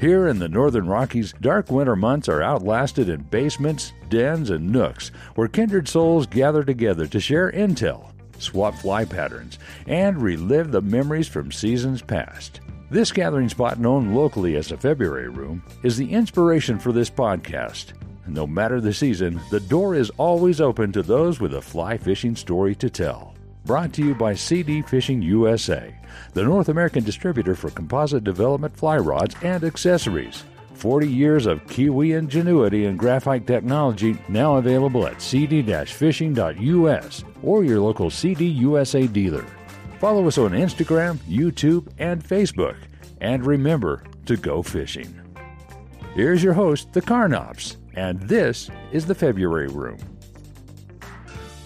Here in the Northern Rockies, dark winter months are outlasted in basements, dens, and nooks where kindred souls gather together to share intel, swap fly patterns, and relive the memories from seasons past. This gathering spot, known locally as the February Room, is the inspiration for this podcast. No matter the season, the door is always open to those with a fly fishing story to tell. Brought to you by CD Fishing USA, the North American distributor for composite development fly rods and accessories. 40 years of Kiwi ingenuity and graphite technology now available at cd fishing.us or your local CD USA dealer. Follow us on Instagram, YouTube, and Facebook. And remember to go fishing. Here's your host, the Karnopps, and this is the February Room.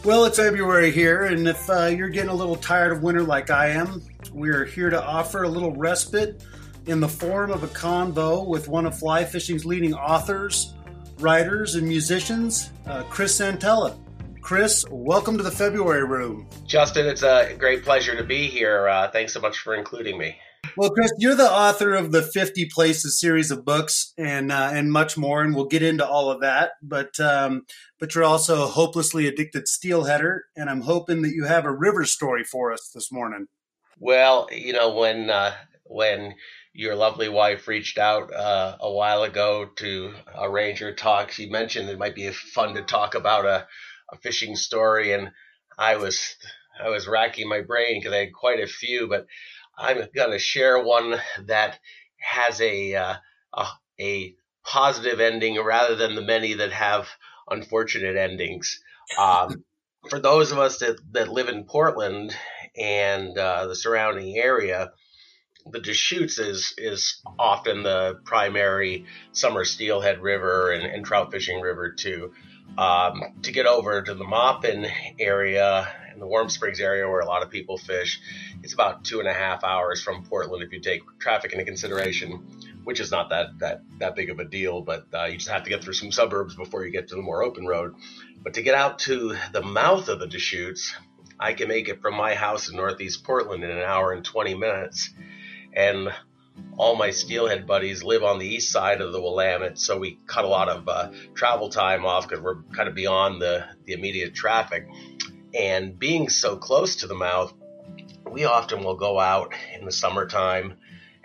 Well, it's February here, and if uh, you're getting a little tired of winter like I am, we're here to offer a little respite in the form of a convo with one of fly fishing's leading authors, writers, and musicians, uh, Chris Santella. Chris, welcome to the February Room. Justin, it's a great pleasure to be here. Uh, thanks so much for including me. Well, Chris, you're the author of the 50 Places series of books and uh, and much more, and we'll get into all of that. But um, but you're also a hopelessly addicted steelheader, and I'm hoping that you have a river story for us this morning. Well, you know when uh, when your lovely wife reached out uh, a while ago to arrange your talk, she mentioned it might be fun to talk about a, a fishing story, and I was I was racking my brain because I had quite a few, but I'm going to share one that has a, uh, a, a positive ending rather than the many that have unfortunate endings. Um, for those of us that, that live in Portland and uh, the surrounding area, the Deschutes is is often the primary summer steelhead river and, and trout fishing river too. Um, to get over to the Maupin area in the Warm Springs area where a lot of people fish. It's about two and a half hours from Portland if you take traffic into consideration, which is not that that that big of a deal. But uh, you just have to get through some suburbs before you get to the more open road. But to get out to the mouth of the Deschutes, I can make it from my house in Northeast Portland in an hour and 20 minutes, and all my steelhead buddies live on the east side of the Willamette, so we cut a lot of uh, travel time off because we're kind of beyond the, the immediate traffic. And being so close to the mouth, we often will go out in the summertime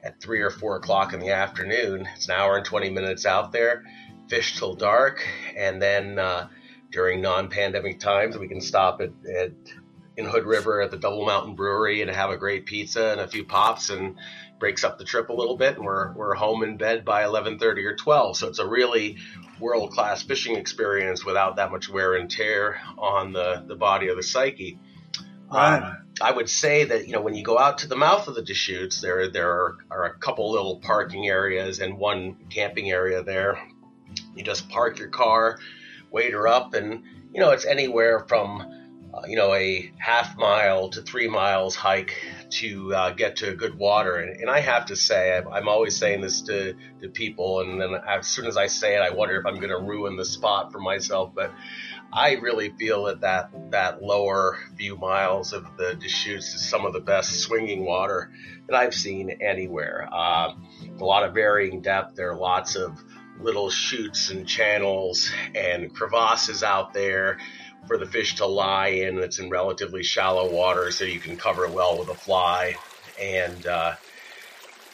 at three or four o'clock in the afternoon. It's an hour and 20 minutes out there, fish till dark, and then uh, during non-pandemic times. We can stop at, at in Hood River at the Double Mountain Brewery and have a great pizza and a few pops and breaks up the trip a little bit and we're we're home in bed by 11:30 or 12. So it's a really world-class fishing experience without that much wear and tear on the the body or the psyche. Right. Um, I would say that you know when you go out to the mouth of the Deschutes, there there are, are a couple little parking areas and one camping area there. You just park your car, wader up, and you know it's anywhere from uh, you know a half mile to three miles hike to uh, get to good water. And, and I have to say, I'm, I'm, always saying this to, to people, and then as soon as I say it, I wonder if I'm going to ruin the spot for myself. But I really feel that that, that lower few miles of the Deschutes is some of the best swinging water that I've seen anywhere. Uh, a lot of varying depth. There are lots of little chutes and channels and crevasses out there for the fish to lie in. It's in relatively shallow water, so you can cover it well with a fly. And uh,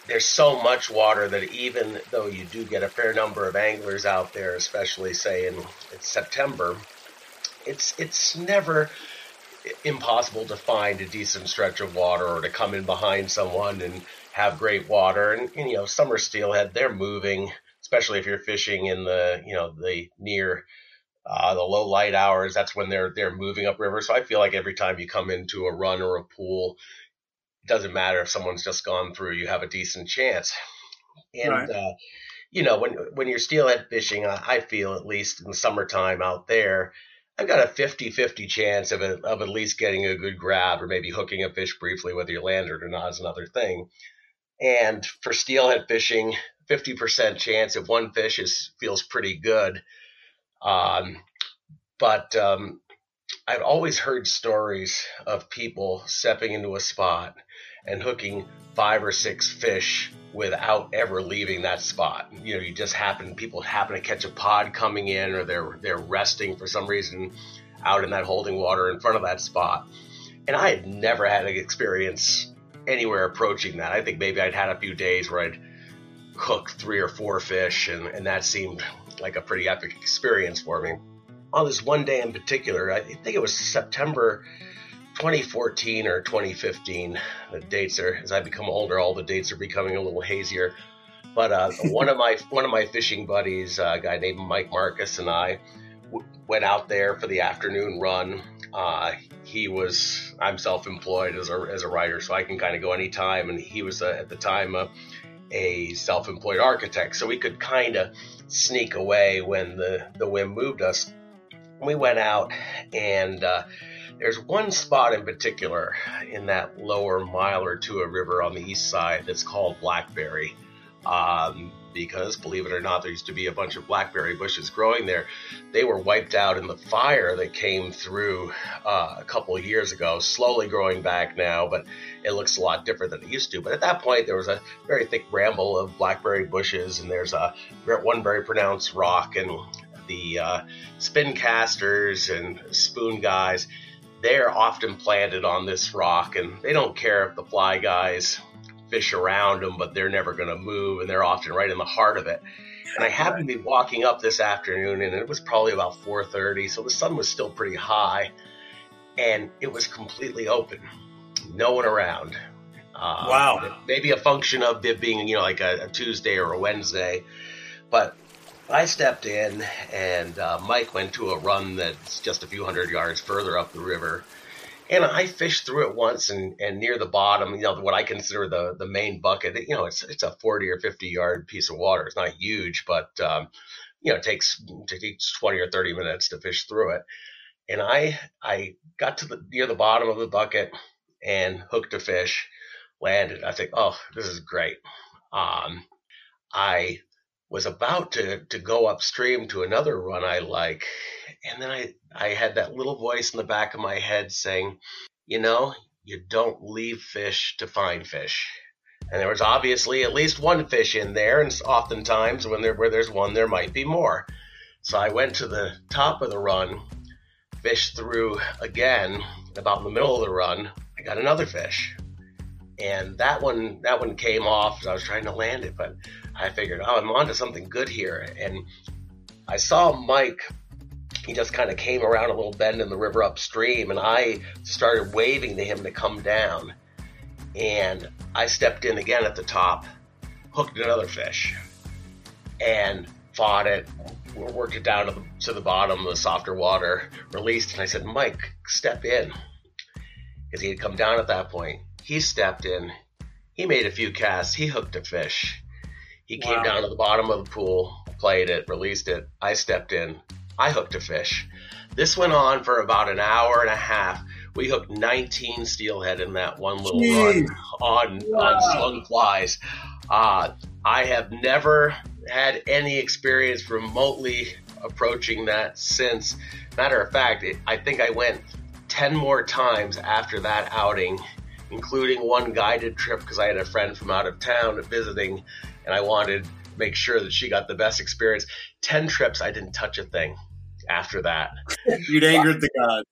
there's so much water that even though you do get a fair number of anglers out there, especially say in, in September, it's it's never impossible to find a decent stretch of water or to come in behind someone and have great water. And, and, you know, summer steelhead, they're moving, especially if you're fishing in the, you know, the near uh, the low light hours. That's when they're, they're moving upriver. So I feel like every time you come into a run or a pool, it doesn't matter if someone's just gone through, you have a decent chance. And, right. uh, you know, when, when you're steelhead fishing, I, I feel at least in the summertime out there, I've got a 50 50 chance of, a, of at least getting a good grab or maybe hooking a fish briefly, whether you land it or not is another thing. And for steelhead fishing, 50% chance if one fish is feels pretty good. Um, but um, I've always heard stories of people stepping into a spot and hooking five or six fish without ever leaving that spot. You know, you just happen people happen to catch a pod coming in or they're they're resting for some reason out in that holding water in front of that spot. And I had never had an experience anywhere approaching that. I think maybe I'd had a few days where I'd hook three or four fish and, and that seemed like a pretty epic experience for me. On this one day in particular, I think it was September 2014 or 2015. The dates are as I become older, all the dates are becoming a little hazier. But uh, one of my one of my fishing buddies, uh, a guy named Mike Marcus, and I w- went out there for the afternoon run. Uh, he was I'm self-employed as a as a writer, so I can kind of go anytime. And he was uh, at the time uh, a self-employed architect, so we could kind of sneak away when the the wind moved us. We went out and uh, there's one spot in particular in that lower mile or two of river on the east side that's called Blackberry. Um, because believe it or not, there used to be a bunch of blackberry bushes growing there. They were wiped out in the fire that came through uh, a couple of years ago, slowly growing back now, but it looks a lot different than it used to. But at that point, there was a very thick bramble of blackberry bushes, and there's a one very pronounced rock, and the uh, spin casters and spoon guys they're often planted on this rock and they don't care if the fly guys fish around them, but they're never going to move and they're often right in the heart of it. And I happened to be walking up this afternoon and it was probably about 4:30, so the sun was still pretty high and it was completely open. No one around. Uh, wow. Maybe a function of it being, you know, like a, a Tuesday or a Wednesday, but I stepped in, and uh, Mike went to a run that's just a few hundred yards further up the river. And I fished through it once, and, and near the bottom, you know, what I consider the, the main bucket. You know, it's it's a forty or fifty yard piece of water. It's not huge, but um, you know, it takes it takes twenty or thirty minutes to fish through it. And I I got to the near the bottom of the bucket and hooked a fish, landed. I think, oh, this is great. Um, I was about to, to go upstream to another run I like. And then I, I had that little voice in the back of my head saying, you know, you don't leave fish to find fish. And there was obviously at least one fish in there, and oftentimes when there where there's one, there might be more. So I went to the top of the run, fished through again. About in the middle of the run, I got another fish, and that one that one came off. As I was trying to land it, but I figured, oh, I'm onto something good here. And I saw Mike he just kind of came around a little bend in the river upstream, and I started waving to him to come down. And I stepped in again at the top, hooked another fish, and fought it, worked it down to the, to the bottom of the softer water, released, and I said, Mike, step in. Because he had come down at that point. He stepped in, he made a few casts, he hooked a fish. He came wow. down to the bottom of the pool, played it, released it. I stepped in, I hooked a fish. This went on for about an hour and a half. We hooked 19 steelhead in that one little Jeez. run on, wow. on slung flies. Uh, I have never had any experience remotely approaching that since. Matter of fact, it, I think I went 10 more times after that outing, including one guided trip because I had a friend from out of town visiting and I wanted to make sure that she got the best experience. 10 trips, I didn't touch a thing after that. You'd angered the gods.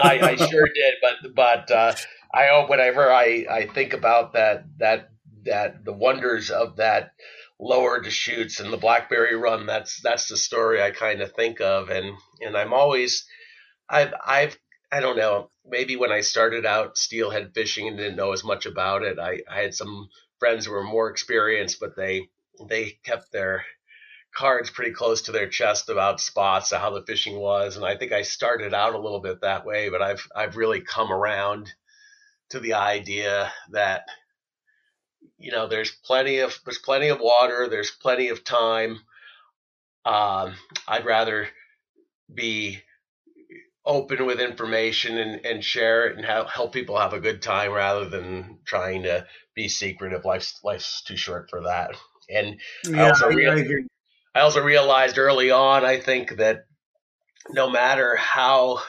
I, I, sure did, but but uh, I hope whenever I, I think about that that that the wonders of that lower Deschutes and the Blackberry Run, that's that's the story I kind of think of, and and I'm always I've I've I don't know maybe when I started out steelhead fishing and didn't know as much about it, I, I had some friends who were more experienced, but they they kept their cards pretty close to their chest about spots, how the fishing was, and I think I started out a little bit that way, but I've I've really come around to the idea that you know there's plenty of there's plenty of water, there's plenty of time. Um, I'd rather be open with information and, and share it and have, help people have a good time rather than trying to be secretive. Life's life's too short for that. And yeah, I also I, I also realized early on, I think that no matter how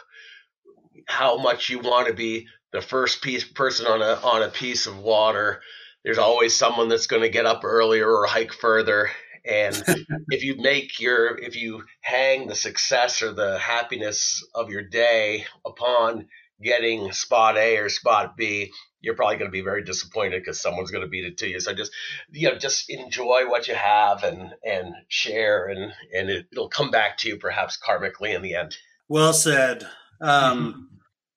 how much you want to be the first piece person on a on a piece of water, there's always someone that's going to get up earlier or hike further. And if you make your if you hang the success or the happiness of your day upon getting spot A or spot B, you're probably going to be very disappointed because someone's going to beat it to you. So just you know, just enjoy what you have and and share, and and it, will come back to you perhaps karmically in the end. Well said. Um,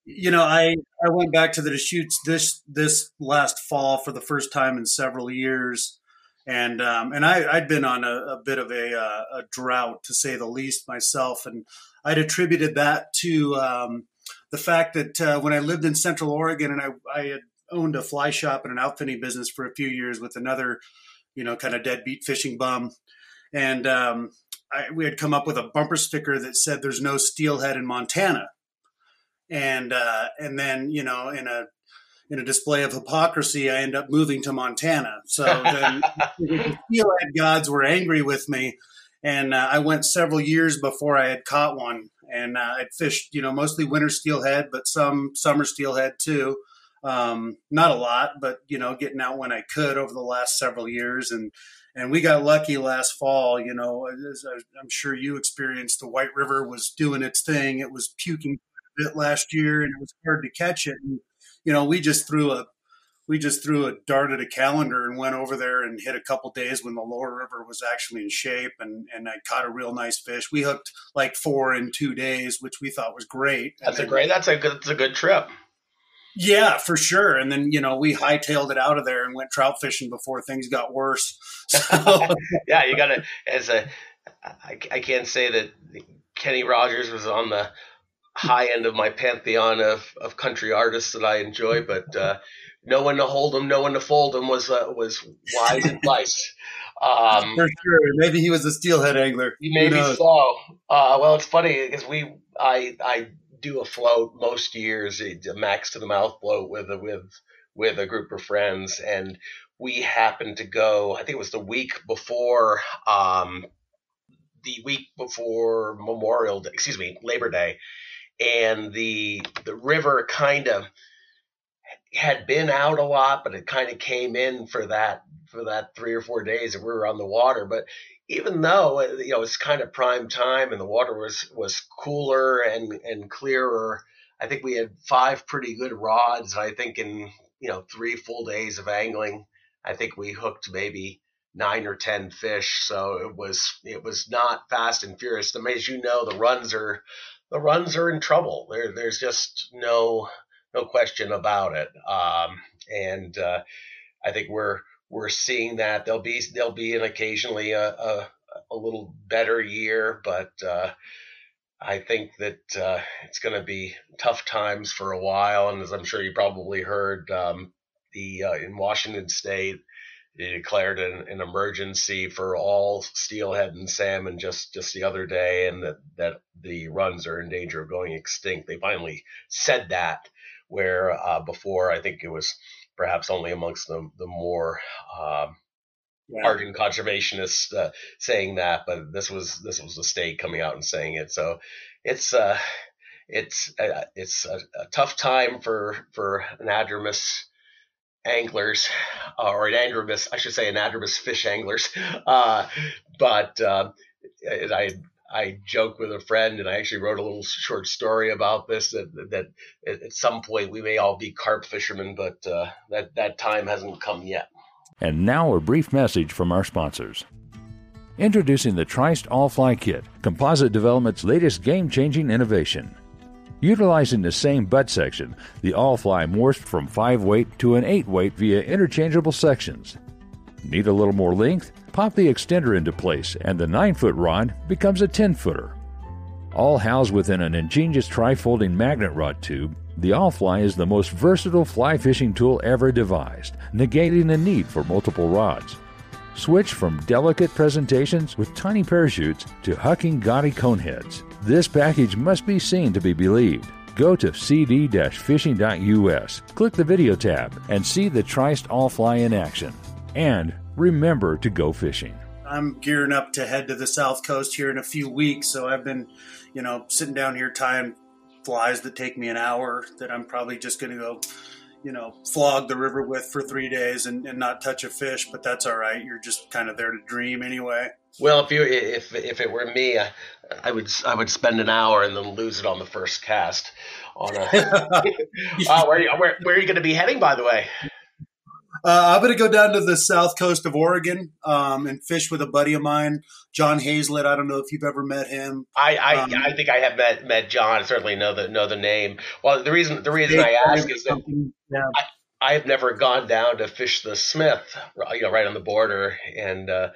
you know, I I went back to the Deschutes this this last fall for the first time in several years. And um, and I, I'd been on a, a bit of a, uh, a, drought to say the least myself, and I'd attributed that to um, the fact that uh, when I lived in Central Oregon and I, I had owned a fly shop and an outfitting business for a few years with another, you know, kind of deadbeat fishing bum. And um, I, we had come up with a bumper sticker that said "There's no steelhead in Montana," and uh, and then you know in a in a display of hypocrisy, I end up moving to Montana. So then the steelhead gods were angry with me, and uh, I went several years before I had caught one. And uh, I'd fished, you know, mostly winter steelhead, but some summer steelhead too. Um, not a lot, but you know, getting out when I could over the last several years, and and we got lucky last fall. You know, as I'm sure you experienced, the White River was doing its thing. It was puking a bit last year, and it was hard to catch it. And you know, we just threw a we just threw a dart at a calendar and went over there and hit a couple days when the lower river was actually in shape and, and I caught a real nice fish. We hooked like four in two days, which we thought was great. That's a great that's a good that's a good trip. Yeah, for sure. And then, you know, we hightailed it out of there and went trout fishing before things got worse. So. yeah, you got to, as a, I, I can't say that Kenny Rogers was on the high end of my pantheon of, of country artists that I enjoy, but uh, no one to hold him, no one to fold him was uh, was wise advice. Um, For sure, maybe he was a steelhead angler. Maybe so. Uh, well, it's funny because we I I do a float most years, a Macks to the mouth float with a, with with a group of friends, and we happened to go. I think it was the week before, um, the week before Memorial Day, excuse me, Labor Day, and the the river kind of had been out a lot, but it kind of came in for that for that three or four days that we were on the water. But even though uh, you know it's kind of prime time and the water was was cooler and and clearer, I think we had five pretty good rods. I think in you know three full days of angling, I think we hooked maybe nine or ten fish. So it was it was not fast and furious. As you know, the runs are the runs are in trouble. There there's just no no question about it. Um, and uh, I think we're we're seeing that there'll be there'll be an occasionally a, a, a little better year, but uh, I think that uh, it's going to be tough times for a while. And as I'm sure you probably heard, um, the uh, in Washington State they declared an, an, emergency for all steelhead and salmon just just the other day, and that that the runs are in danger of going extinct. They finally said that, where uh, before I think it was perhaps only amongst the the more um, yeah. ardent conservationists uh, saying that, but this was this was the state coming out and saying it. So it's uh, it's uh, it's a, a, tough time for for anadromous anglers or anadromous, I should say anadromous fish anglers. Uh, but uh, I I joke with a friend, and I actually wrote a little short story about this. That, that at some point we may all be carp fishermen, but uh, that that time hasn't come yet. And now a brief message from our sponsors. Introducing the Trist All Fly Kit, Composite Development's latest game-changing innovation. Utilizing the same butt section, the All Fly morphs from 5 weight to an 8 weight via interchangeable sections. Need a little more length? Pop the extender into place, and the 9 foot rod becomes a 10 footer. All housed within an ingenious tri-folding magnet rod tube, the All-Fly is the most versatile fly fishing tool ever devised, negating the need for multiple rods. Switch from delicate presentations with tiny parachutes to hucking gaudy coneheads. This package must be seen to be believed. Go to cd-fishing.us, click the video tab, and see the Trist All-Fly in action. And remember to go fishing. I'm gearing up to head to the South Coast here in a few weeks, so I've been, you know, sitting down here tying flies that take me an hour that I'm probably just going to go, you know, flog the river with for three days and, and not touch a fish. But that's all right. You're just kind of there to dream anyway. Well, if you if if it were me, I, I would I would spend an hour and then lose it on the first cast. On a, uh, where, where where are you going to be heading, by the way? Uh, I'm going to go down to the south coast of Oregon um, and fish with a buddy of mine, John Hazlett. I don't know if you've ever met him. I I, um, I think I have met met John. I certainly know the know the name. Well, the reason the reason I ask is that yeah. I, I've never gone down to fish the Smith, you know, right on the border, and uh,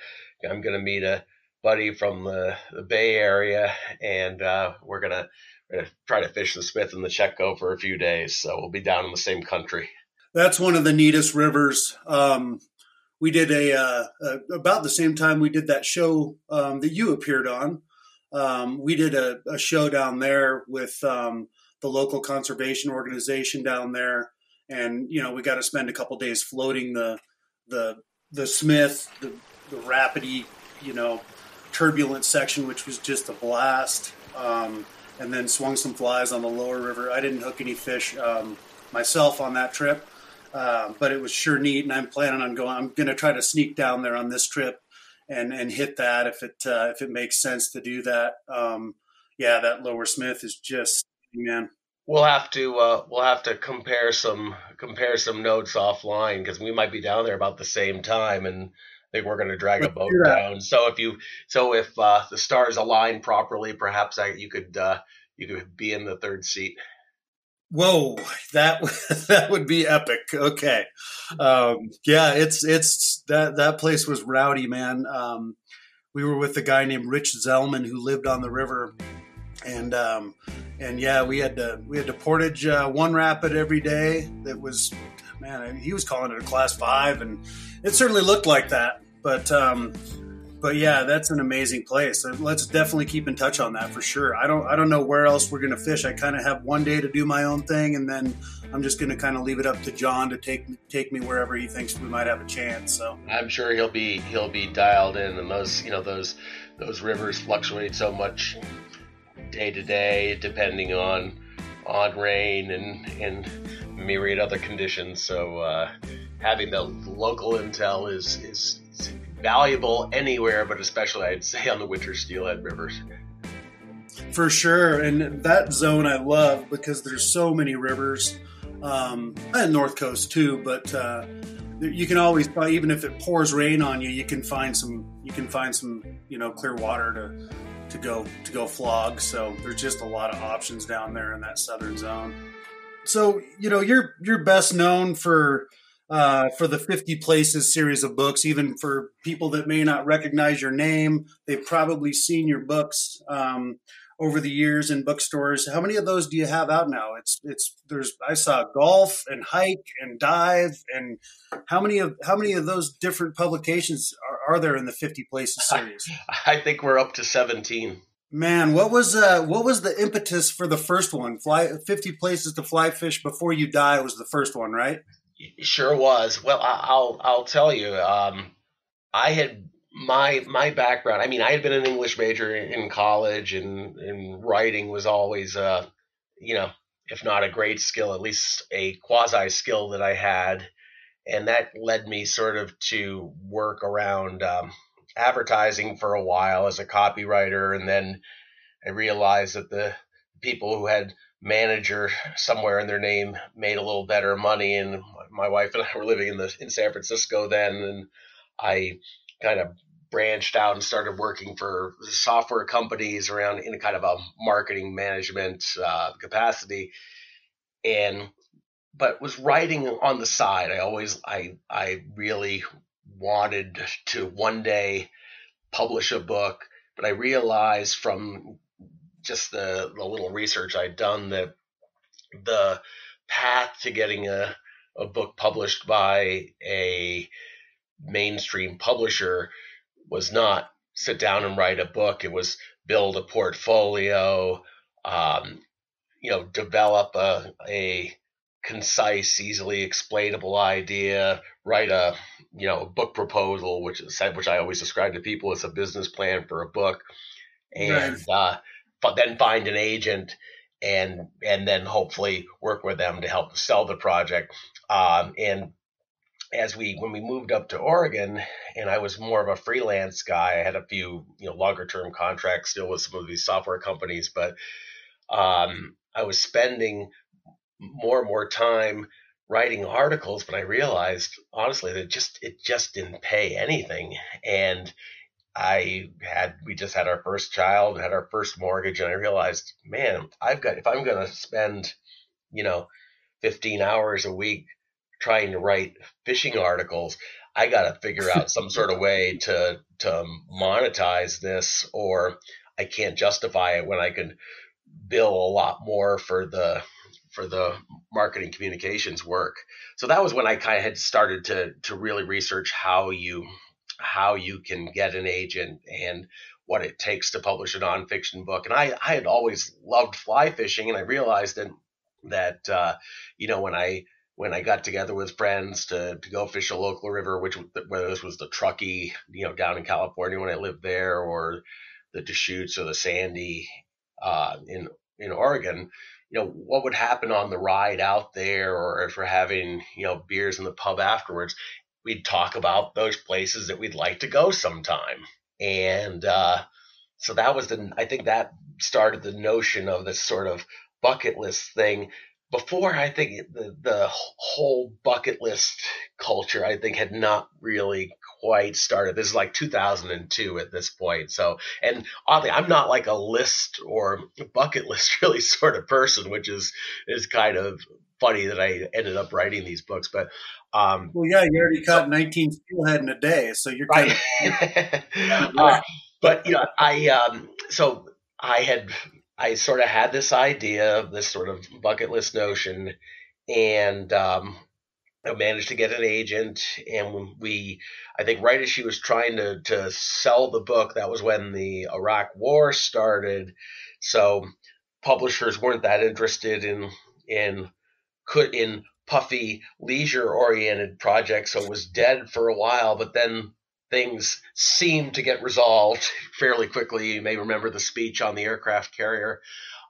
I'm going to meet a buddy from the, the Bay Area, and uh, we're gonna, we're gonna try to fish the Smith and the Chetco for a few days. So we'll be down in the same country that's one of the neatest rivers. Um, we did a, uh, about the same time we did that show um, that you appeared on. Um, we did a, a, show down there with um, the local conservation organization down there, and you know we got to spend a couple days floating the the the Smith, the, the rapidy, you know, turbulent section, which was just a blast. Um, and then swung some flies on the lower river. I didn't hook any fish um, myself on that trip, uh, but it was sure neat, and I'm planning on going. I'm going to try to sneak down there on this trip and and hit that if it uh, if it makes sense to do that. Um, yeah, that Lower Smith is just man. We'll have to uh, we'll have to compare some compare some notes offline because we might be down there about the same time, and I think we're going to drag a boat down. So if you so if uh, the stars align properly, perhaps I, you could uh, you could be in the third seat. Whoa, that that would be epic. Okay, um, yeah, it's it's that that place was rowdy, man. Um, we were with a guy named Rich Zellman who lived on the river, and um, and yeah, we had to we had to portage uh, one rapid every day. That was man, he was calling it a class five, and it certainly looked like that. But um, but yeah, that's an amazing place. Let's definitely keep in touch on that for sure. I don't I don't know where else we're gonna fish. I kind of have one day to do my own thing, and then I'm just gonna kind of leave it up to John to take take me wherever he thinks we might have a chance. So I'm sure he'll be he'll be dialed in, and those you know those those rivers fluctuate so much day to day depending on on rain and and myriad other conditions. So uh, having the local intel is is valuable anywhere, but especially I'd say on the winter steelhead rivers. For sure, and that zone I love because there's so many rivers, um, and North Coast too. But uh, you can always even if it pours rain on you, you can find some you can find some you know clear water to to go to go flog. So there's just a lot of options down there in that southern zone. So you know you're you're best known for uh, for the 50 Places series of books. Even for people that may not recognize your name, they've probably seen your books. Um, over the years in bookstores. How many of those do you have out now? It's it's there's I saw golf and hike and dive and how many of how many of those different publications are, are there in the 50 places series? I think we're up to 17. Man, what was uh what was the impetus for the first one? Fly 50 places to fly fish before you die was the first one, right? Sure was. Well, I'll I'll tell you. Um, I had my my background. I mean, I had been an English major in college, and and writing was always a, you know, if not a great skill, at least a quasi skill that I had, and that led me sort of to work around um, advertising for a while as a copywriter, and then I realized that the people who had manager somewhere in their name made a little better money. And my wife and I were living in the in San Francisco then and I kind of branched out and started working for software companies around in a kind of a marketing management uh, capacity. And but was writing on the side. I always i i really wanted to one day publish a book but i realized from just the, the little research i'd done that the path to getting a, a book published by a mainstream publisher was not sit down and write a book. It was build a portfolio, um, you know, develop a, a concise, easily explainable idea, write a you know book proposal, which is which I always describe to people as a business plan for a book, and uh, then find an agent and and then hopefully work with them to help sell the project. Um, and as we when we moved up to Oregon and I was more of a freelance guy, I had a few you know longer term contracts still with some of these software companies, but um, I was spending more and more time writing articles, but I realized honestly that just it just didn't pay anything, and I had we just had our first child, had our first mortgage, and I realized, man, I've got if I'm going to spend you know 15 hours a week trying to write fishing articles. I got to figure out some sort of way to to monetize this, or I can't justify it when I can bill a lot more for the for the marketing communications work. So that was when I kind of had started to to really research how you how you can get an agent and what it takes to publish a nonfiction book. And I I had always loved fly fishing, and I realized that that uh, you know when I when I got together with friends to, to go fish a local river, which whether this was the Truckee, you know, down in California when I lived there, or the Deschutes or the Sandy uh, in in Oregon, you know, what would happen on the ride out there, or if we're having you know beers in the pub afterwards, we'd talk about those places that we'd like to go sometime, and uh, so that was the I think that started the notion of this sort of bucket list thing before I think the, the whole bucket list culture, I think, had not really quite started. This is like 2002 at this point. So, and oddly, I'm not like a list or bucket list really sort of person, which is, is kind of funny that I ended up writing these books. But, um, well, yeah, you already caught 19 steelhead in a day. So you're kind right. of, uh, but, you know, I, um, so I had I sort of had this idea, this sort of bucket list notion, and um, I managed to get an agent. And we, I think, right as she was trying to to sell the book, that was when the Iraq War started. So publishers weren't that interested in in could in puffy leisure oriented projects, so it was dead for a while. But then things seemed to get resolved fairly quickly. You may remember the speech on the aircraft carrier.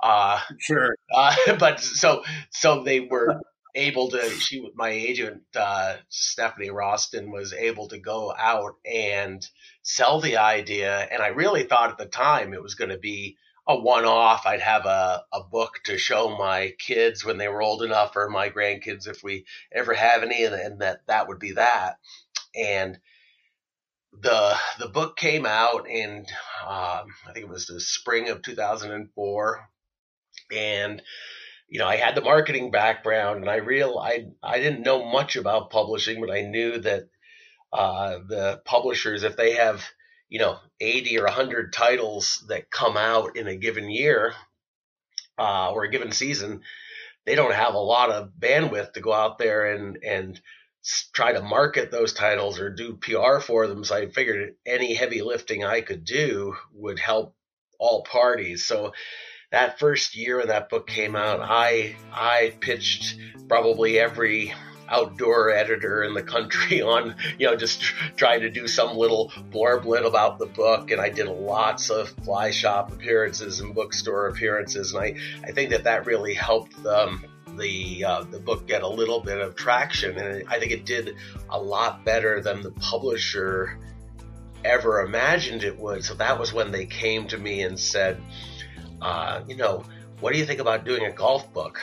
Uh, sure. Uh, but so so they were able to. She, my agent uh, Stephanie Rostan, was able to go out and sell the idea. And I really thought at the time it was going to be a one off. I'd have a, a book to show my kids when they were old enough or my grandkids if we ever have any and, and that that would be that. And the the book came out in um, I think it was the spring of 2004 and you know, I had the marketing background and I real I I didn't know much about publishing, but I knew that uh, the publishers, if they have you know 80 or 100 titles that come out in a given year uh, or a given season, they don't have a lot of bandwidth to go out there and and try to market those titles or do PR for them. So I figured any heavy lifting I could do would help all parties. So that first year when that book came out, I I pitched probably every outdoor editor in the country on, you know, just trying to do some little blurb lit about the book. And I did lots of fly shop appearances and bookstore appearances. And I, I think that that really helped um, the, uh, the book get a little bit of traction. And I think it did a lot better than the publisher ever imagined it would. So that was when they came to me and said, uh, you know, what do you think about doing a golf book?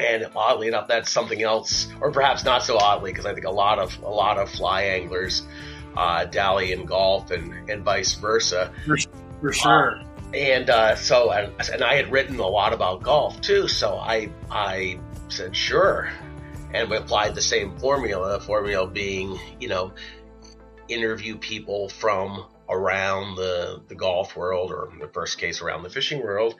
And oddly enough, that's something else, or perhaps not so oddly, because I think a lot of a lot of fly anglers uh, dally in golf and and vice versa. For, for sure. Uh, and uh, so, and, and I had written a lot about golf too. So I I said sure, and we applied the same formula. The formula being, you know, interview people from around the, the golf world, or in the first case, around the fishing world,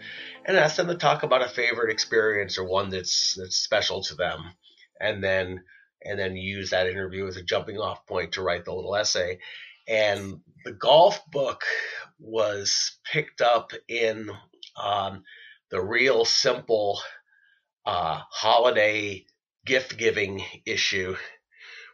and ask them to talk about a favorite experience or one that's that's special to them, and then and then use that interview as a jumping off point to write the little essay. And the golf book was picked up in um, the real simple uh, holiday gift giving issue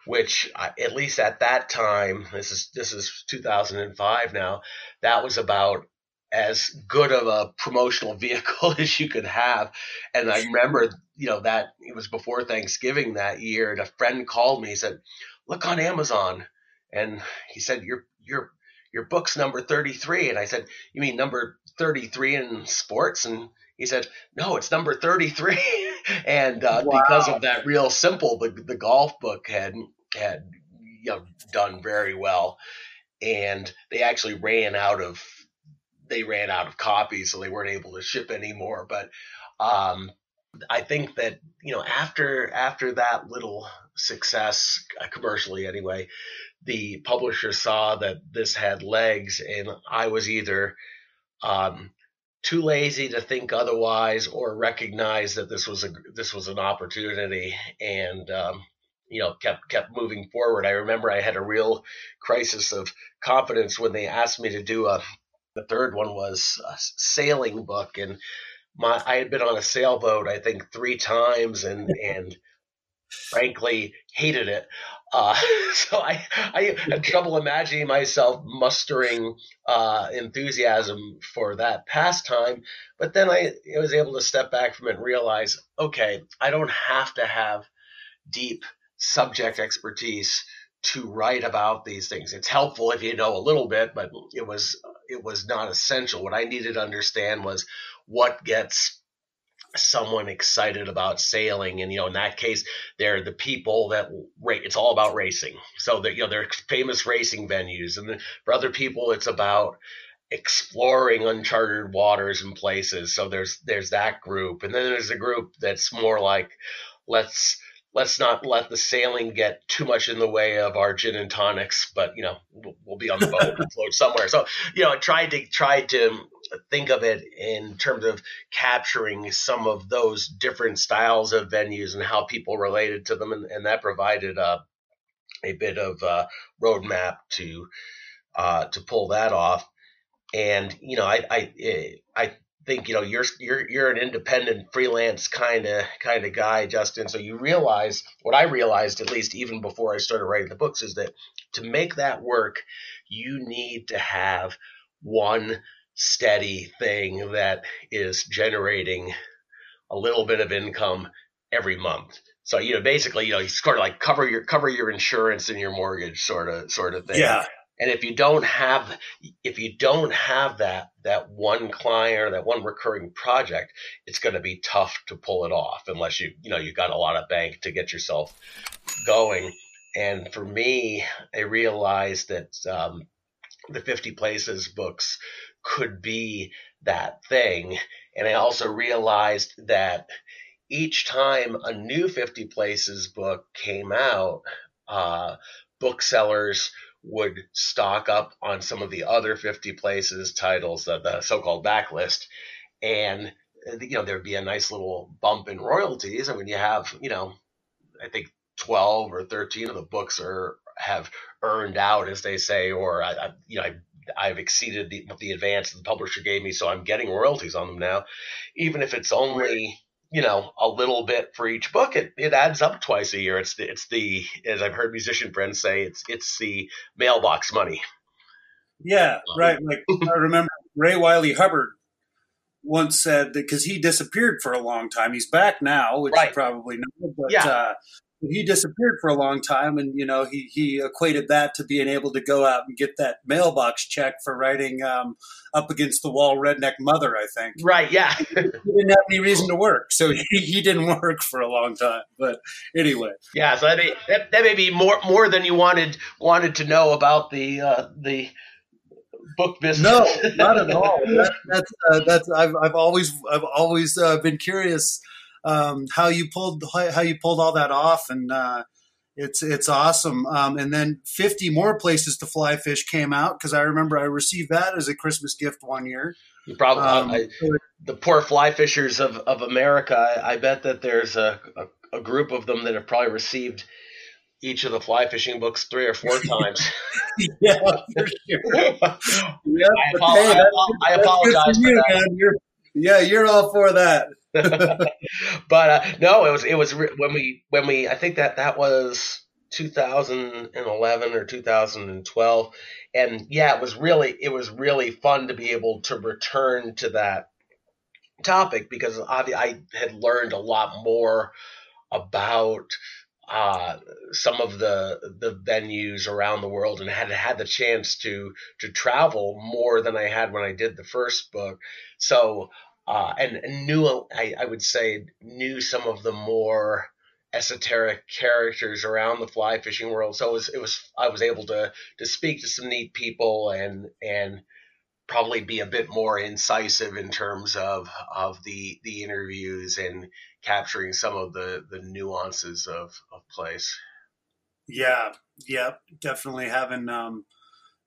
which uh, at least at that time, this is this is 2005 now, that was about as good of a promotional vehicle as you could have. And I remember, you know, that it was before Thanksgiving that year, and a friend called me. He said, "Look on Amazon," and he said, "Your your your book's number 33." And I said, "You mean number 33 in sports?" And he said, "No, it's number 33." and uh, wow. because of that real simple, the the golf book had had you know done very well, and they actually ran out of they ran out of copies, so they weren't able to ship anymore. But um, I think that you know after after that little success uh, commercially anyway, the publisher saw that this had legs, and I was either um, too lazy to think otherwise or recognize that this was a this was an opportunity, and um, you know kept kept moving forward. I remember I had a real crisis of confidence when they asked me to do a. The third one was a sailing book, and my I had been on a sailboat I think three times, and and frankly hated it. Uh, so I, I had trouble imagining myself mustering uh, enthusiasm for that pastime. But then I, I was able to step back from it and realize, okay, I don't have to have deep subject expertise to write about these things. It's helpful if you know a little bit, but it was it was not essential. What I needed to understand was what gets someone excited about sailing and you know in that case they're the people that rate it's all about racing. So that you know they're famous racing venues and for other people it's about exploring uncharted waters and places. So there's there's that group and then there's a group that's more like let's let's not let the sailing get too much in the way of our gin and tonics. But you know, we'll, we'll be on the boat and float somewhere. So you know, I tried to try to think of it in terms of capturing some of those different styles of venues and how people related to them, and, and that provided a a bit of a roadmap to uh, to pull that off. And you know, I I eh, I think you know you're you're you're an independent freelance kind of kind of guy justin. So you realize what i realized at least even before i started writing the books is that to make that work you need to have one steady thing that is generating a little bit of income every month. So you know basically you know you sort of like cover your cover your insurance and your mortgage sort of sort of thing. Yeah And if you don't have if you don't have that that one client or that one recurring project, it's going to be tough to pull it off unless you you know you got a lot of bank to get yourself going. And for me, I realized that um, the 50 Places books could be that thing. And I also realized that each time a new 50 Places book came out, uh, booksellers would stock up on some of the other 50 Places titles, the, the so called backlist. And, uh, you know, there'd be a nice little bump in royalties. And when you have, you know, I think 12 or 13 of the books are have earned out, as they say, or I, you know, I, I've exceeded the, the advance the publisher gave me, so I'm getting royalties on them now. Even if it's only you know a little bit for each book, it, it adds up twice a year. It's the, it's the as I've heard musician friends say, it's it's the mailbox money. Yeah, um, right. Like I remember Ray Wylie Hubbard once said that because he disappeared for a long time. He's back now, which right. you probably know. But yeah. uh, he disappeared for a long time and you know he he equated that to being able to go out and get that mailbox check for writing um, up against the wall redneck mother i think right yeah he didn't have any reason to work so he, he didn't work for a long time but anyway yeah so that may, that, that may be more more than you wanted wanted to know about the uh, the book business. No, not at all. That, that's uh, that's I've I've always I've always uh, been curious um, how you pulled how you pulled all that off, and uh, it's it's awesome. Um, and then 50 more places to fly fish came out because I remember I received that as a Christmas gift one year. You probably um, I, the poor fly fishers of, of America. I, I bet that there's a, a, a group of them that have probably received each of the fly fishing books three or four times. yeah, for sure. yeah, I, apologize, hey, I, apologize for you, that. You're, yeah, you're all for that. but uh, no, it was it was re- when we when we I think that that was 2011 or 2012, and yeah, it was really it was really fun to be able to return to that topic because I, I had learned a lot more about uh, some of the the venues around the world and had had the chance to to travel more than I had when I did the first book. So uh, and, and knew I, I would say knew some of the more esoteric characters around the fly fishing world. So it was, it was I was able to to speak to some neat people and and probably be a bit more incisive in terms of of the the interviews and capturing some of the the nuances of of place. Yeah, yeah, definitely having um,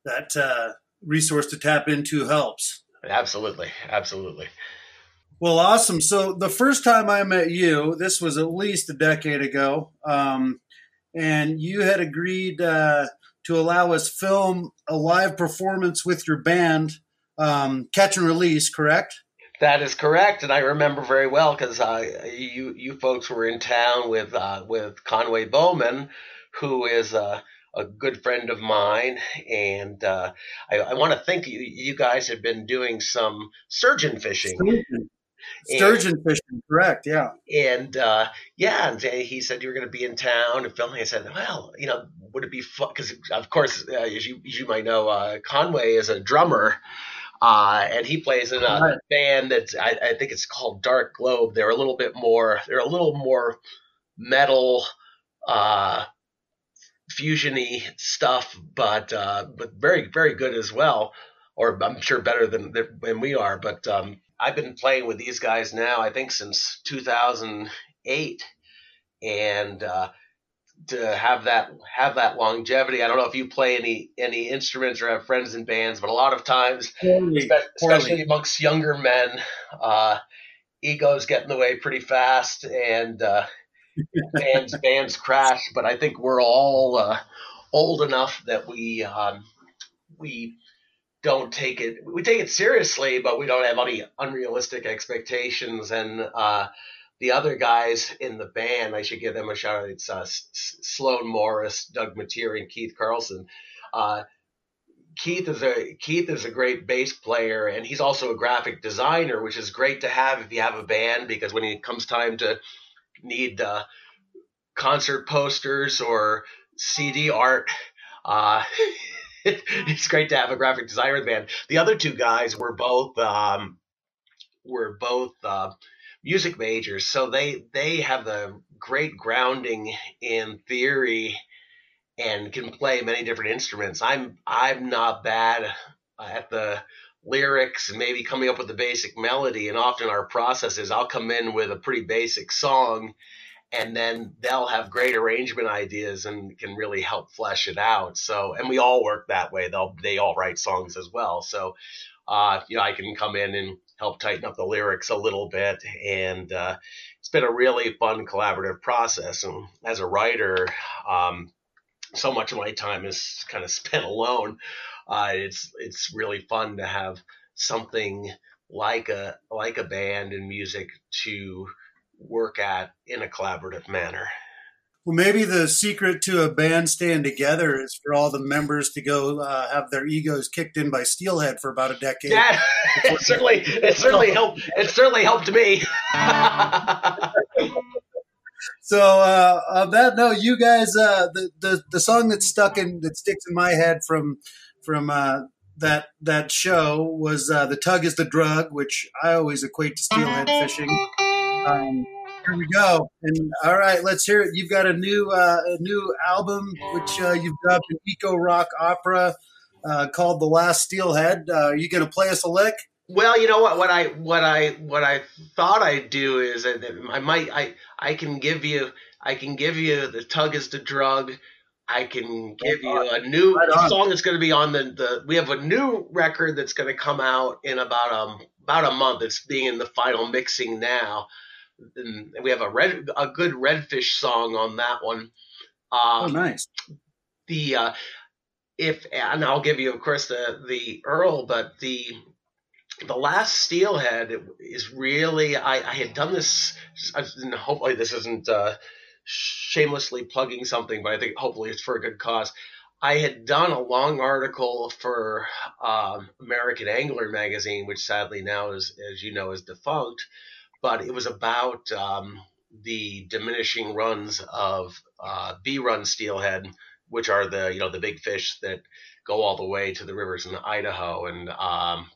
that uh, resource to tap into helps. Absolutely, absolutely. Well, awesome. So the first time I met you, this was at least a decade ago, um, and you had agreed uh, to allow us film a live performance with your band, um, Catch and Release, correct? That is correct, and I remember very well because uh, you you folks were in town with uh, with Conway Bowman, who is a, a good friend of mine, and uh, I, I want to think you, you, guys had been doing some sturgeon fishing. Sturgeon. Sturgeon and, fishing, correct? Yeah. And uh, yeah, and he said you were going to be in town and filming. I said, well, you know, would it be fun? Because of course, uh, as you as you might know, uh, Conway is a drummer. Uh, and he plays in a right. band that's I, I, think it's called Dark Globe. They're a little bit more they're a little more metal uh, fusiony stuff, but uh, but very very good as well. Or I'm sure better than than we are. But um, I've been playing with these guys now, I think since 2008, and uh, to have that have that longevity. I don't know if you play any any instruments or have friends in bands, but a lot of times, Poorly. especially Poorly. amongst younger men, uh, egos get in the way pretty fast, and uh, bands bands crash. But I think we're all uh, old enough that we um, we don't take it we take it seriously but we don't have any unrealistic expectations. And uh, the other guys in the band i should give them a shout out. It's uh, sloan morris doug mateer and keith carlson. Uh, keith is a keith is a great bass player and he's also a graphic designer which is great to have if you have a band because when it comes time to need uh, concert posters or cd art uh, it's great to have a graphic designer in the band. The other two guys were both um, were both uh, music majors, so they they have the great grounding in theory and can play many different instruments. I'm I'm not bad at the lyrics and maybe coming up with the basic melody. And often our process is I'll come in with a pretty basic song and then they'll have great arrangement ideas and can really help flesh it out. So, and we all work that way. They'll, they all write songs as well. So, uh, you know, I can come in and help tighten up the lyrics a little bit. And, uh, it's been a really fun collaborative process. And as a writer, um, so much of my time is kind of spent alone uh, it's it's really fun to have something like a like a band and music to work at in a collaborative manner. Well, maybe the secret to a band staying together is for all the members to go uh, have their egos kicked in by Steelhead for about a decade. Yeah, it certainly it certainly helped. It certainly helped me. so uh, on that note, you guys, uh, the, the the song that stuck in that sticks in my head from from uh, that that show was uh, the tug is the drug, which I always equate to steelhead fishing. Um, here we go. And all right, let's hear it. You've got a new uh, a new album which uh, you've dubbed an eco rock opera uh, called The Last Steelhead. Uh, are you going to play us a lick? Well, you know what? What I what I what I thought I'd do is I might I I can give you I can give you the tug is the drug I can give you a new right song that's going to be on the, the. We have a new record that's going to come out in about um about a month. It's being in the final mixing now. And we have a red a good redfish song on that one. Um, oh, nice. The uh, if and I'll give you of course the the URL, but the the last Steelhead is really I, I had done this. And Hopefully this isn't. Uh, shamelessly plugging something, but I think hopefully it's for a good cause. I had done a long article for um, American Angler magazine, which sadly now is, as you know, is defunct. But it was about um, the diminishing runs of uh, B-run steelhead, which are the you know the big fish that go all the way to the rivers in Idaho, and um,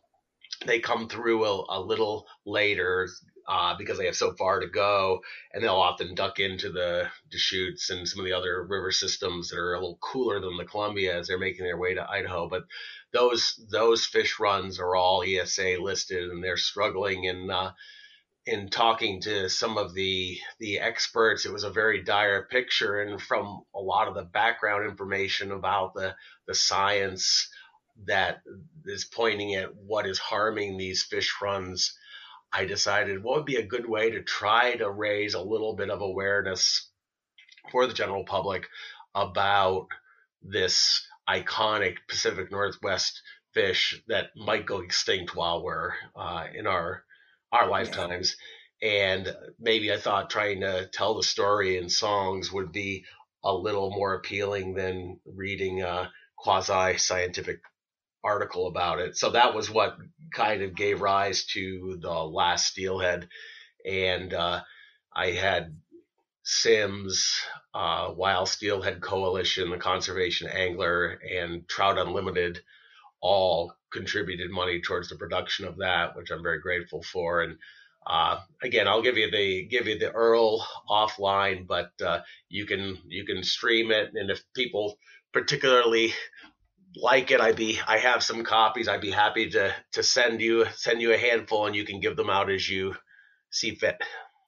they come through a, a little later uh, because they have so far to go, and they'll often duck into the Deschutes and some of the other river systems that are a little cooler than the Columbia as they're making their way to Idaho. But those those fish runs are all ESA listed, and they're struggling. And uh, in talking to some of the the experts, it was a very dire picture. And from a lot of the background information about the the science that is pointing at what is harming these fish runs I decided what would be a good way to try to raise a little bit of awareness for the general public about this iconic Pacific Northwest fish that might go extinct while we're uh, in our our lifetimes. And maybe I thought trying to tell the story in songs would be a little more appealing than reading a quasi scientific article about it. So that was what kind of gave rise to the last Steelhead. And uh, I had Simms, uh, Wild Steelhead Coalition, the Conservation Angler, and Trout Unlimited all contributed money towards the production of that, which I'm very grateful for. And uh, again, I'll give you the give you the URL offline, but uh, you can you can stream it, and if people particularly like it, I'd be I have some copies. I'd be happy to to send you send you a handful, and you can give them out as you see fit.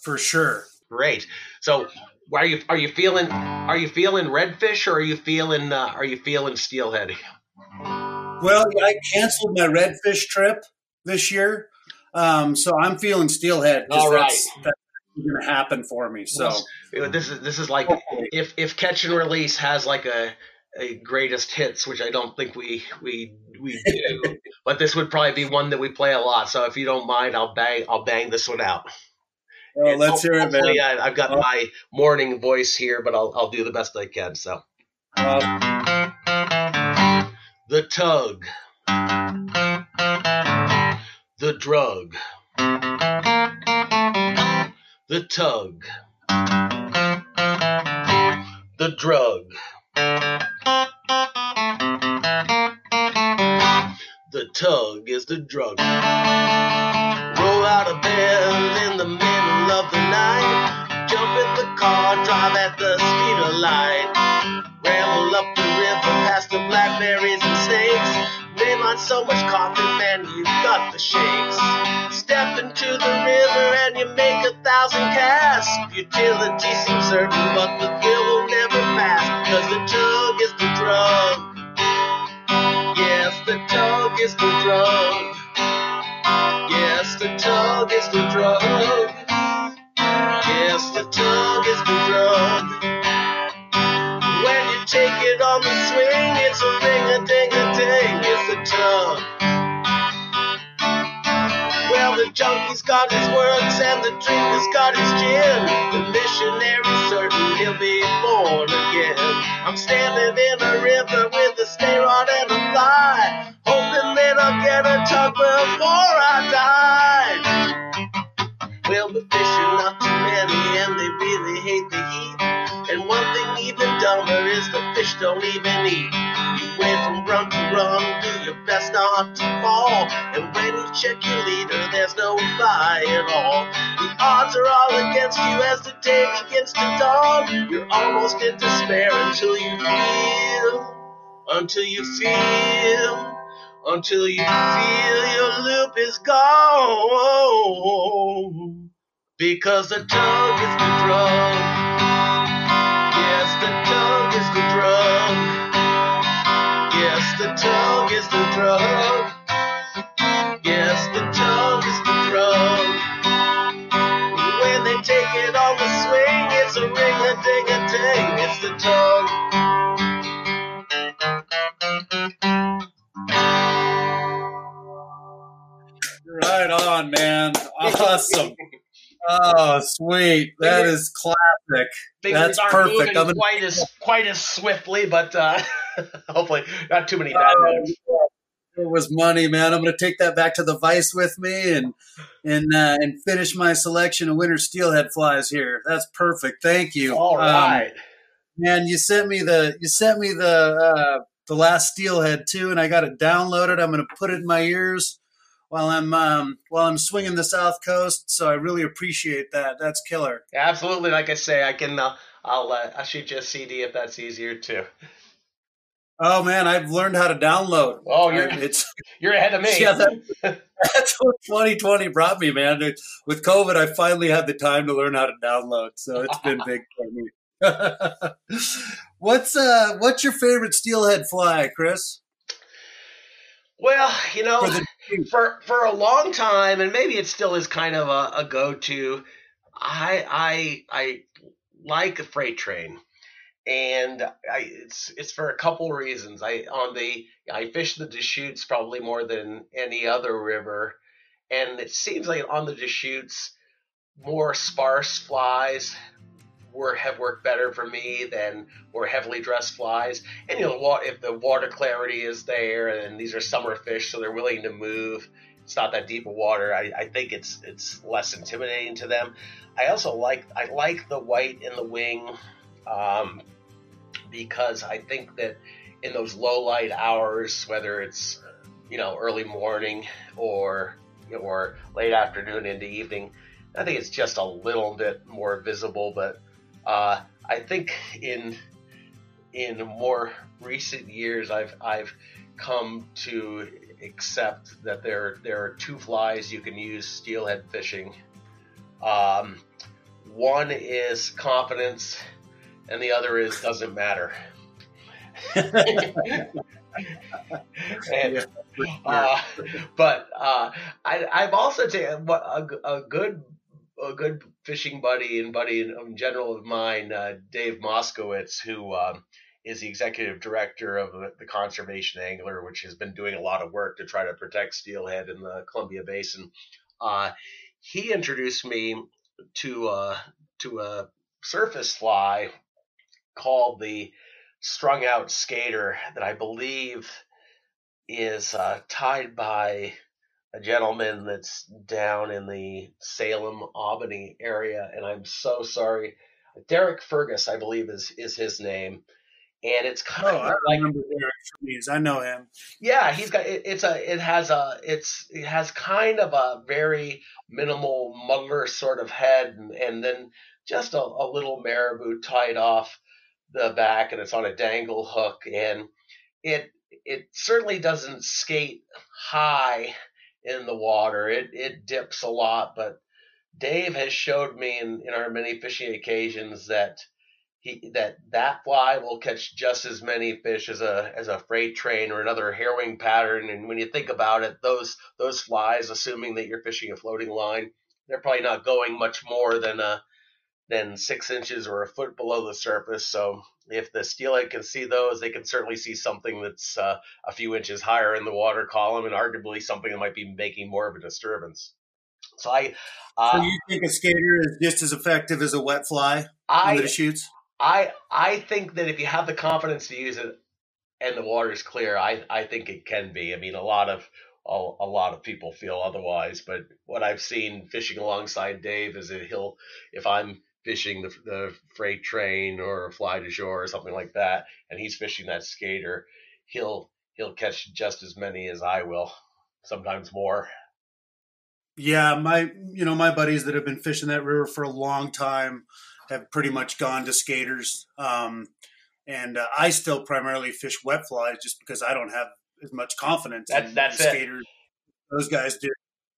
For sure. Great. So, are you are you feeling are you feeling redfish or are you feeling uh, are you feeling steelhead? Well, I canceled my redfish trip this year, um, so I'm feeling steelhead. All right. That's, that's going to happen for me. So this is this is like if if catch and release has like a a greatest hits, which I don't think we we we do. but this would probably be one that we play a lot. So if you don't mind, I'll bang I'll bang this one out. Well, let's hear it, man. I, have got my morning voice here, but I'll I'll do the best I can. So, um, the tug, the drug, the tug, the drug. The tug is the drug. Roll out of bed in the middle of the night. Jump in the car, drive at the speed of light. Ramble up the river past the blackberries. On so much coffee, man, you've got the shakes. Step into the river and you make a thousand casts. Futility seems certain, but the thrill will never pass. Cause the tug is the drug. Yes, the tug is the drug. Yes, the tug is the drug. Yes, the tug is the drug. Junkie's got his words and the drinker's got his gin. The missionary's certain he'll be born again. I'm standing check your leader, there's no fly at all. The odds are all against you as the day begins to dawn. You're almost in despair until you feel, until you feel until you feel your loop is gone. Because the tongue is the drug. Yes, the tongue is the drug. Yes, the tongue is the drug. Yes, the tongue is the drug. When they take it on the swing, it's a ring a ding a ding. It's the tongue. Right on, man. Awesome. Oh, sweet. That is classic. Things That's aren't perfect. moving I'm gonna- quite as quite as swiftly, but uh, hopefully not too many bad Oh, notes. It was money, man. I'm going to take that back to the Vise with me and and uh, and finish my selection of winter steelhead flies here. That's perfect. Thank you. All right, Um, man, you sent me the you sent me the uh, the last steelhead too, and I got it downloaded. I'm going to put it in my ears while I'm um, while I'm swinging the South Coast. So I really appreciate that. That's killer. Absolutely. Like I say, I can. Uh, I'll uh, I'll shoot you a CD if that's easier too. Oh man, I've learned how to download. Oh, you're it's you're ahead of me. Yeah, that- that's what 2020 brought me, man. With COVID, I finally had the time to learn how to download, so it's been big for me. what's uh, what's your favorite steelhead fly, Chris? well, you know, For the for for a long time, and maybe it still is kind of a, a go to. I I I like a freight train, and I it's it's for a couple reasons. I on the I fish the Deschutes probably more than any other river, and it seems like on the Deschutes, more sparse flies were have worked better for me than more heavily dressed flies. And you know, if the water clarity is there, and these are summer fish, so they're willing to move. It's not that deep of water. I, I think it's it's less intimidating to them. I also like I like the white in the wing um, because I think that in those low light hours, whether it's you know early morning or or late afternoon into evening, I think it's just a little bit more visible. But uh, I think in in more recent years, I've I've come to accept that there there are two flies you can use steelhead fishing. Um, one is confidence, and the other is doesn't matter. and, uh, but uh, I, I've also taken a, a good a good fishing buddy and buddy in, general of mine, uh, Dave Moskowitz, who um, is the executive director of the, the Conservation Angler, which has been doing a lot of work to try to protect steelhead in the Columbia Basin. Uh, he introduced me to uh, to a surface fly called the strung out skater that I believe is uh, tied by a gentleman that's down in the Salem Albany area, and I'm so sorry. Derek Fergus, I believe, is is his name, and it's kind Oh, of I like remember Derek Freeze. I know him. yeah, he's got it, it's a it has a it's it has kind of a very minimal muddler sort of head, and, and then just a, a little marabou tied off the back, and it's on a dangle hook, and it it certainly doesn't skate high in the water. It it dips a lot, but Dave has showed me in, in our many fishing occasions that he that that fly will catch just as many fish as a as a freight train or another herring pattern. And when you think about it, those those flies, assuming that you're fishing a floating line, they're probably not going much more than a than six inches or a foot below the surface. So if the steelhead can see those, they can certainly see something that's uh, a few inches higher in the water column and arguably something that might be making more of a disturbance. So I, uh, so you think a skater is just as effective as a wet fly I, Deschutes? I I think that if you have the confidence to use it and the water's clear, I I think it can be. I mean, a lot of a, a lot of people feel otherwise, but what I've seen fishing alongside Dave is that he'll if I'm fishing the, the freight train or a fly de jour or something like that, and he's fishing that skater, he'll he'll catch just as many as I will, sometimes more. Yeah, my you know my buddies that have been fishing that river for a long time have pretty much gone to skaters, um, and uh, I still primarily fish wet flies just because I don't have as much confidence That's- in that's the it. skaters. Those guys do.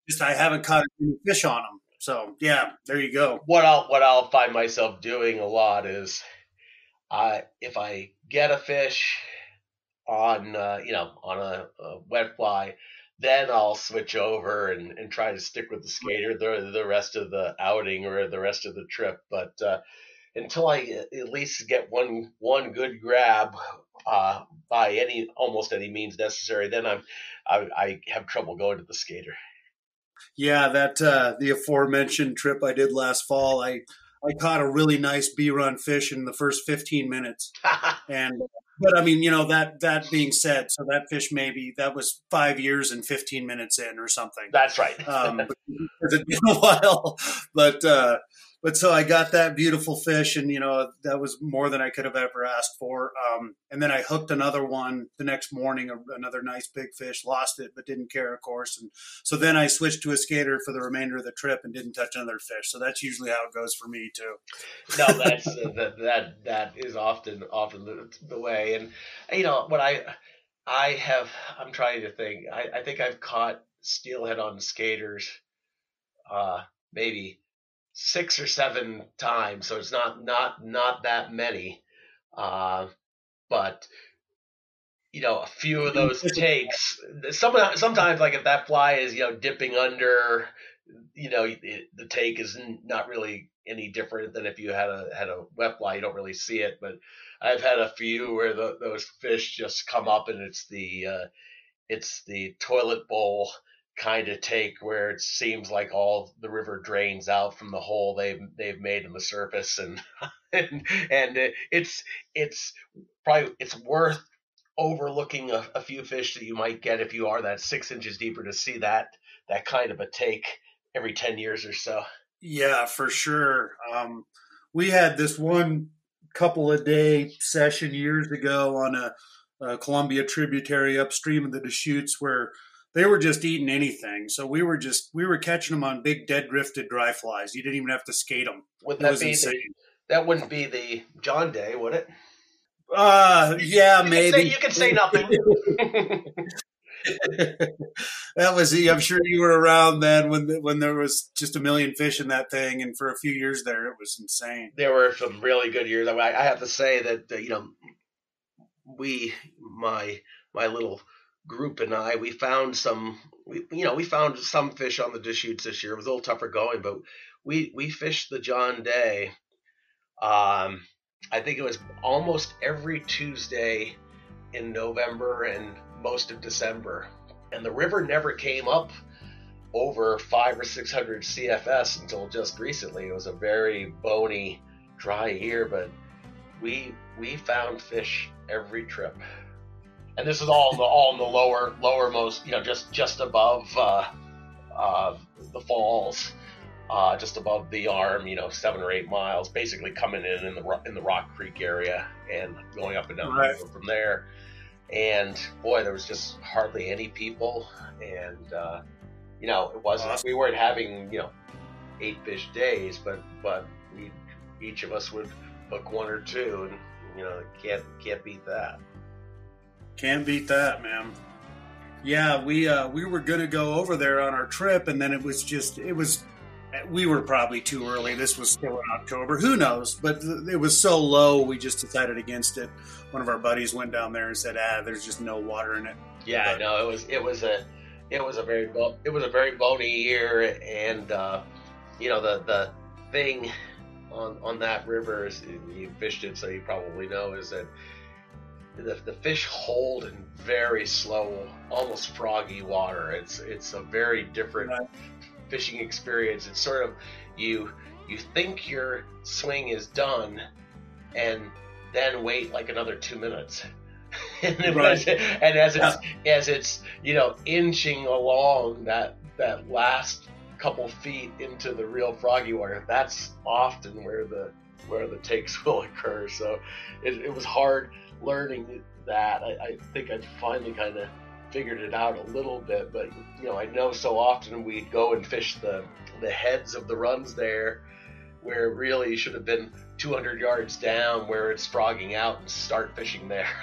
Just I haven't caught any fish on them. So yeah, there you go. what I'll what I'll find myself doing a lot is, I if I get a fish on uh, you know on a, a wet fly, then I'll switch over and, and try to stick with the skater the the rest of the outing or the rest of the trip. But uh, until I at least get one one good grab uh, by any almost any means necessary, then I'm I, I have trouble going to the skater. Yeah, that uh, the aforementioned trip I did last fall, I I caught a really nice B run fish in the first 15 minutes. And but I mean, you know that that being said, so that fish maybe that was five years and 15 minutes in or something. That's right. Um, it's been a while, but uh, but so I got that beautiful fish, and you know that was more than I could have ever asked for. Um, and then I hooked another one the next morning, another nice big fish. Lost it, but didn't care, of course. And so then I switched to a skater for the remainder of the trip and didn't touch another fish. So that's usually how it goes for me too. no, that's uh, that that that is often often the, the way. And you know what I I have I'm trying to think. I, I think I've caught steelhead on skaters, uh, maybe six or seven times. So it's not not not that many, uh, but you know, a few of those takes. Some sometimes, like if that fly is you know dipping under, you know, it, the take is not really any different than if you had a had a wet fly. You don't really see it, but I've had a few where the, those fish just come up and it's the uh, it's the toilet bowl kind of take where it seems like all the river drains out from the hole they've they've made in the surface and and, and it, it's it's probably it's worth overlooking a, a few fish that you might get if you are that six inches deeper to see that that kind of a take every 10 years or so Yeah, for sure. Um, we had this one couple of day session years ago on a, a Columbia tributary upstream of the Deschutes where they were just eating anything. So we were just we were catching them on big dead drifted dry flies. You didn't even have to skate them. would that be the, that wouldn't be the john day would it Uh, yeah, you maybe can say, you could say nothing that was I'm sure you were around then when when there was just a million fish in that thing, and for a few years there, it was insane. there were some really good years. I, mean, I have to say that you know we my my little group and I we found some we you know we found some fish on the Deschutes this year. It was a little tougher going, but we we fished the John Day. Um, I think it was almost every Tuesday in November and most of December, and the river never came up over five or six hundred CFS until just recently. It was a very bony, dry year, but we we found fish every trip, and this is all in the all in the lower lowermost, you know, just just above uh, uh, the falls. uh, just above the arm, you know, seven or eight miles, basically coming in in the in the Rock Creek area and going up and down right. from there. And boy, there was just hardly any people, and uh, you know, it wasn't. Awesome. We weren't having you know eight fish days, but but we each of us would hook one or two, and you know, can't can't beat that. Can't beat that, man. Yeah, we uh, we were gonna go over there on our trip, and then it was just it was we were probably too early. This was still in October. Who knows? But it was so low, we just decided against it. One of our buddies went down there and said, "Ah, there's just no water in it." Yeah, but, no, it was it was a it was a very it was a very bony year, and uh, you know the the thing on on that river is you fished it, so you probably know is that the, the fish hold in very slow, almost froggy water. It's it's a very different right fishing experience. It's sort of you you think your swing is done, and then wait like another two minutes. and, right. and as it's yeah. as it's you know inching along that that last couple feet into the real froggy water, that's often where the where the takes will occur. So it, it was hard learning that. I, I think I finally kind of figured it out a little bit, but you know, I know so often we'd go and fish the the heads of the runs there, where really should have been 200 yards down, where it's frogging out, and start fishing there.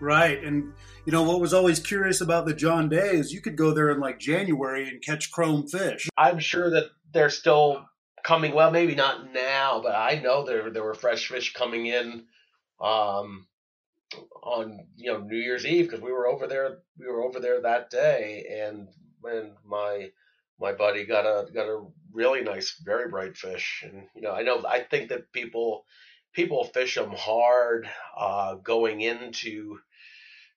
Right, and you know what was always curious about the John Day is you could go there in like January and catch chrome fish. I'm sure that they're still coming. Well, maybe not now, but I know there there were fresh fish coming in. Um, on you know New Year's Eve because we were over there we were over there that day and when my my buddy got a got a really nice very bright fish and you know I know I think that people people fish them hard uh, going into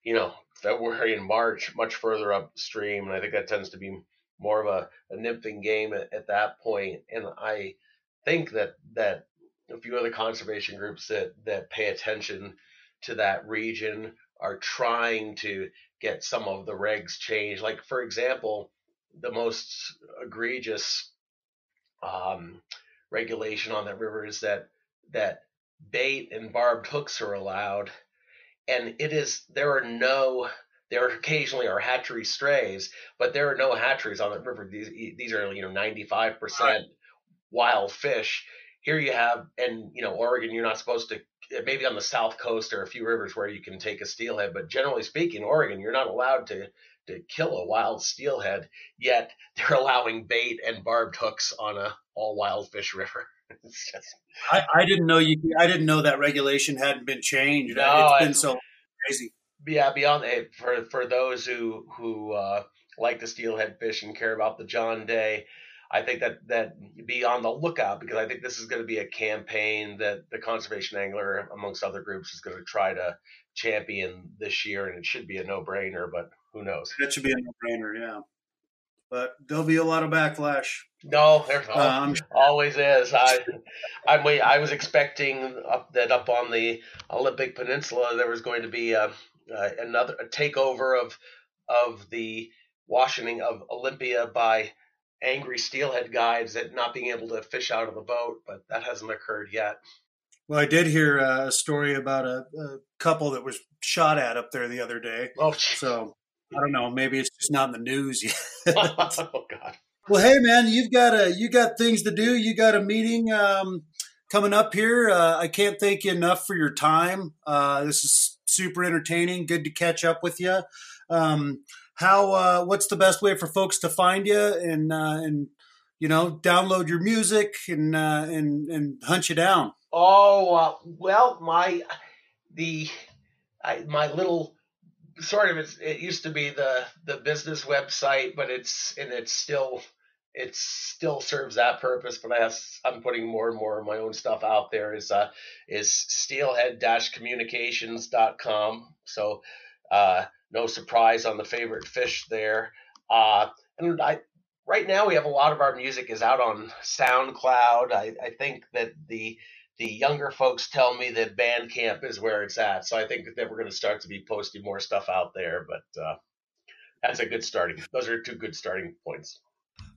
you know February and March much further upstream and I think that tends to be more of a, a nymphing game at, at that point and I think that that a few other conservation groups that that pay attention to that region are trying to get some of the regs changed. Like, for example, the most egregious um, regulation on that river is that that bait and barbed hooks are allowed, and it is there are no there occasionally are hatchery strays, but there are no hatcheries on the river. These these are you know ninety five percent wild fish. Here you have, and you know Oregon, you're not supposed to maybe on the south coast or a few rivers where you can take a steelhead, but generally speaking, Oregon, you're not allowed to to kill a wild steelhead. Yet they're allowing bait and barbed hooks on a all wild fish river. just... I, I, didn't know you. I didn't know that regulation hadn't been changed. No, it's been so crazy. Yeah, beyond that, for for those who who uh, like the steelhead fish and care about the John Day, I think that that be on the lookout because I think this is going to be a campaign that the conservation angler, amongst other groups, is going to try to champion this year, and it should be a no-brainer. But who knows? It should be a no-brainer, yeah. But there'll be a lot of backlash. No, there's um, always is. I, I'm wait. I was expecting up, that up on the Olympic Peninsula there was going to be a, a, another a takeover of of the Washington of Olympia by angry steelhead guides at not being able to fish out of the boat, but that hasn't occurred yet. Well, I did hear a story about a, a couple that was shot at up there the other day. Oh, so I don't know. Maybe it's just not in the news yet. oh God. Well, hey man, you've got a you got things to do. You got a meeting um, coming up here. Uh, I can't thank you enough for your time. Uh, this is super entertaining. Good to catch up with you. Um, how uh, what's the best way for folks to find you and uh, and you know download your music and uh, and and hunt you down? Oh uh, well, my the I, my little sort of it's, it used to be the the business website, but it's and it's still it still serves that purpose, but I I'm putting more and more of my own stuff out there. Is uh, is steelhead-communications.com. So uh, no surprise on the favorite fish there. Uh, and I, right now we have a lot of our music is out on SoundCloud. I, I think that the the younger folks tell me that Bandcamp is where it's at. So I think that we're going to start to be posting more stuff out there. But uh, that's a good starting. Those are two good starting points.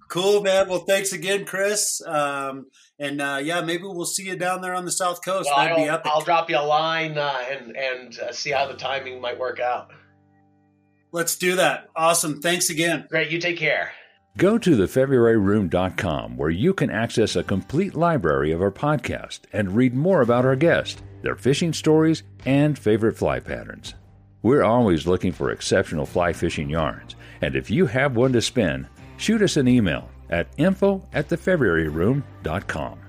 Cool, man. Well, thanks again, Chris. Um, and uh, yeah, maybe we'll see you down there on the South Coast. Well, That'd I'll. I'll drop you a line uh, and and uh, see how the timing might work out. Let's do that. Awesome. Thanks again. Great. You take care. Go to thefebruaryroom.com where you can access a complete library of our podcast and read more about our guests, their fishing stories, and favorite fly patterns. We're always looking for exceptional fly fishing yarns, and if you have one to spin, shoot us an email at info at thefebruaryroom.com.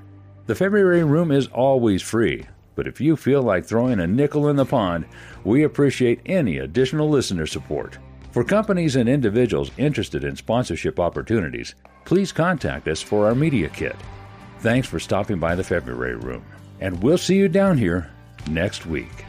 The February Room is always free, but if you feel like throwing a nickel in the pond, we appreciate any additional listener support. For companies and individuals interested in sponsorship opportunities, please contact us for our media kit. Thanks for stopping by the February Room, and we'll see you down here next week.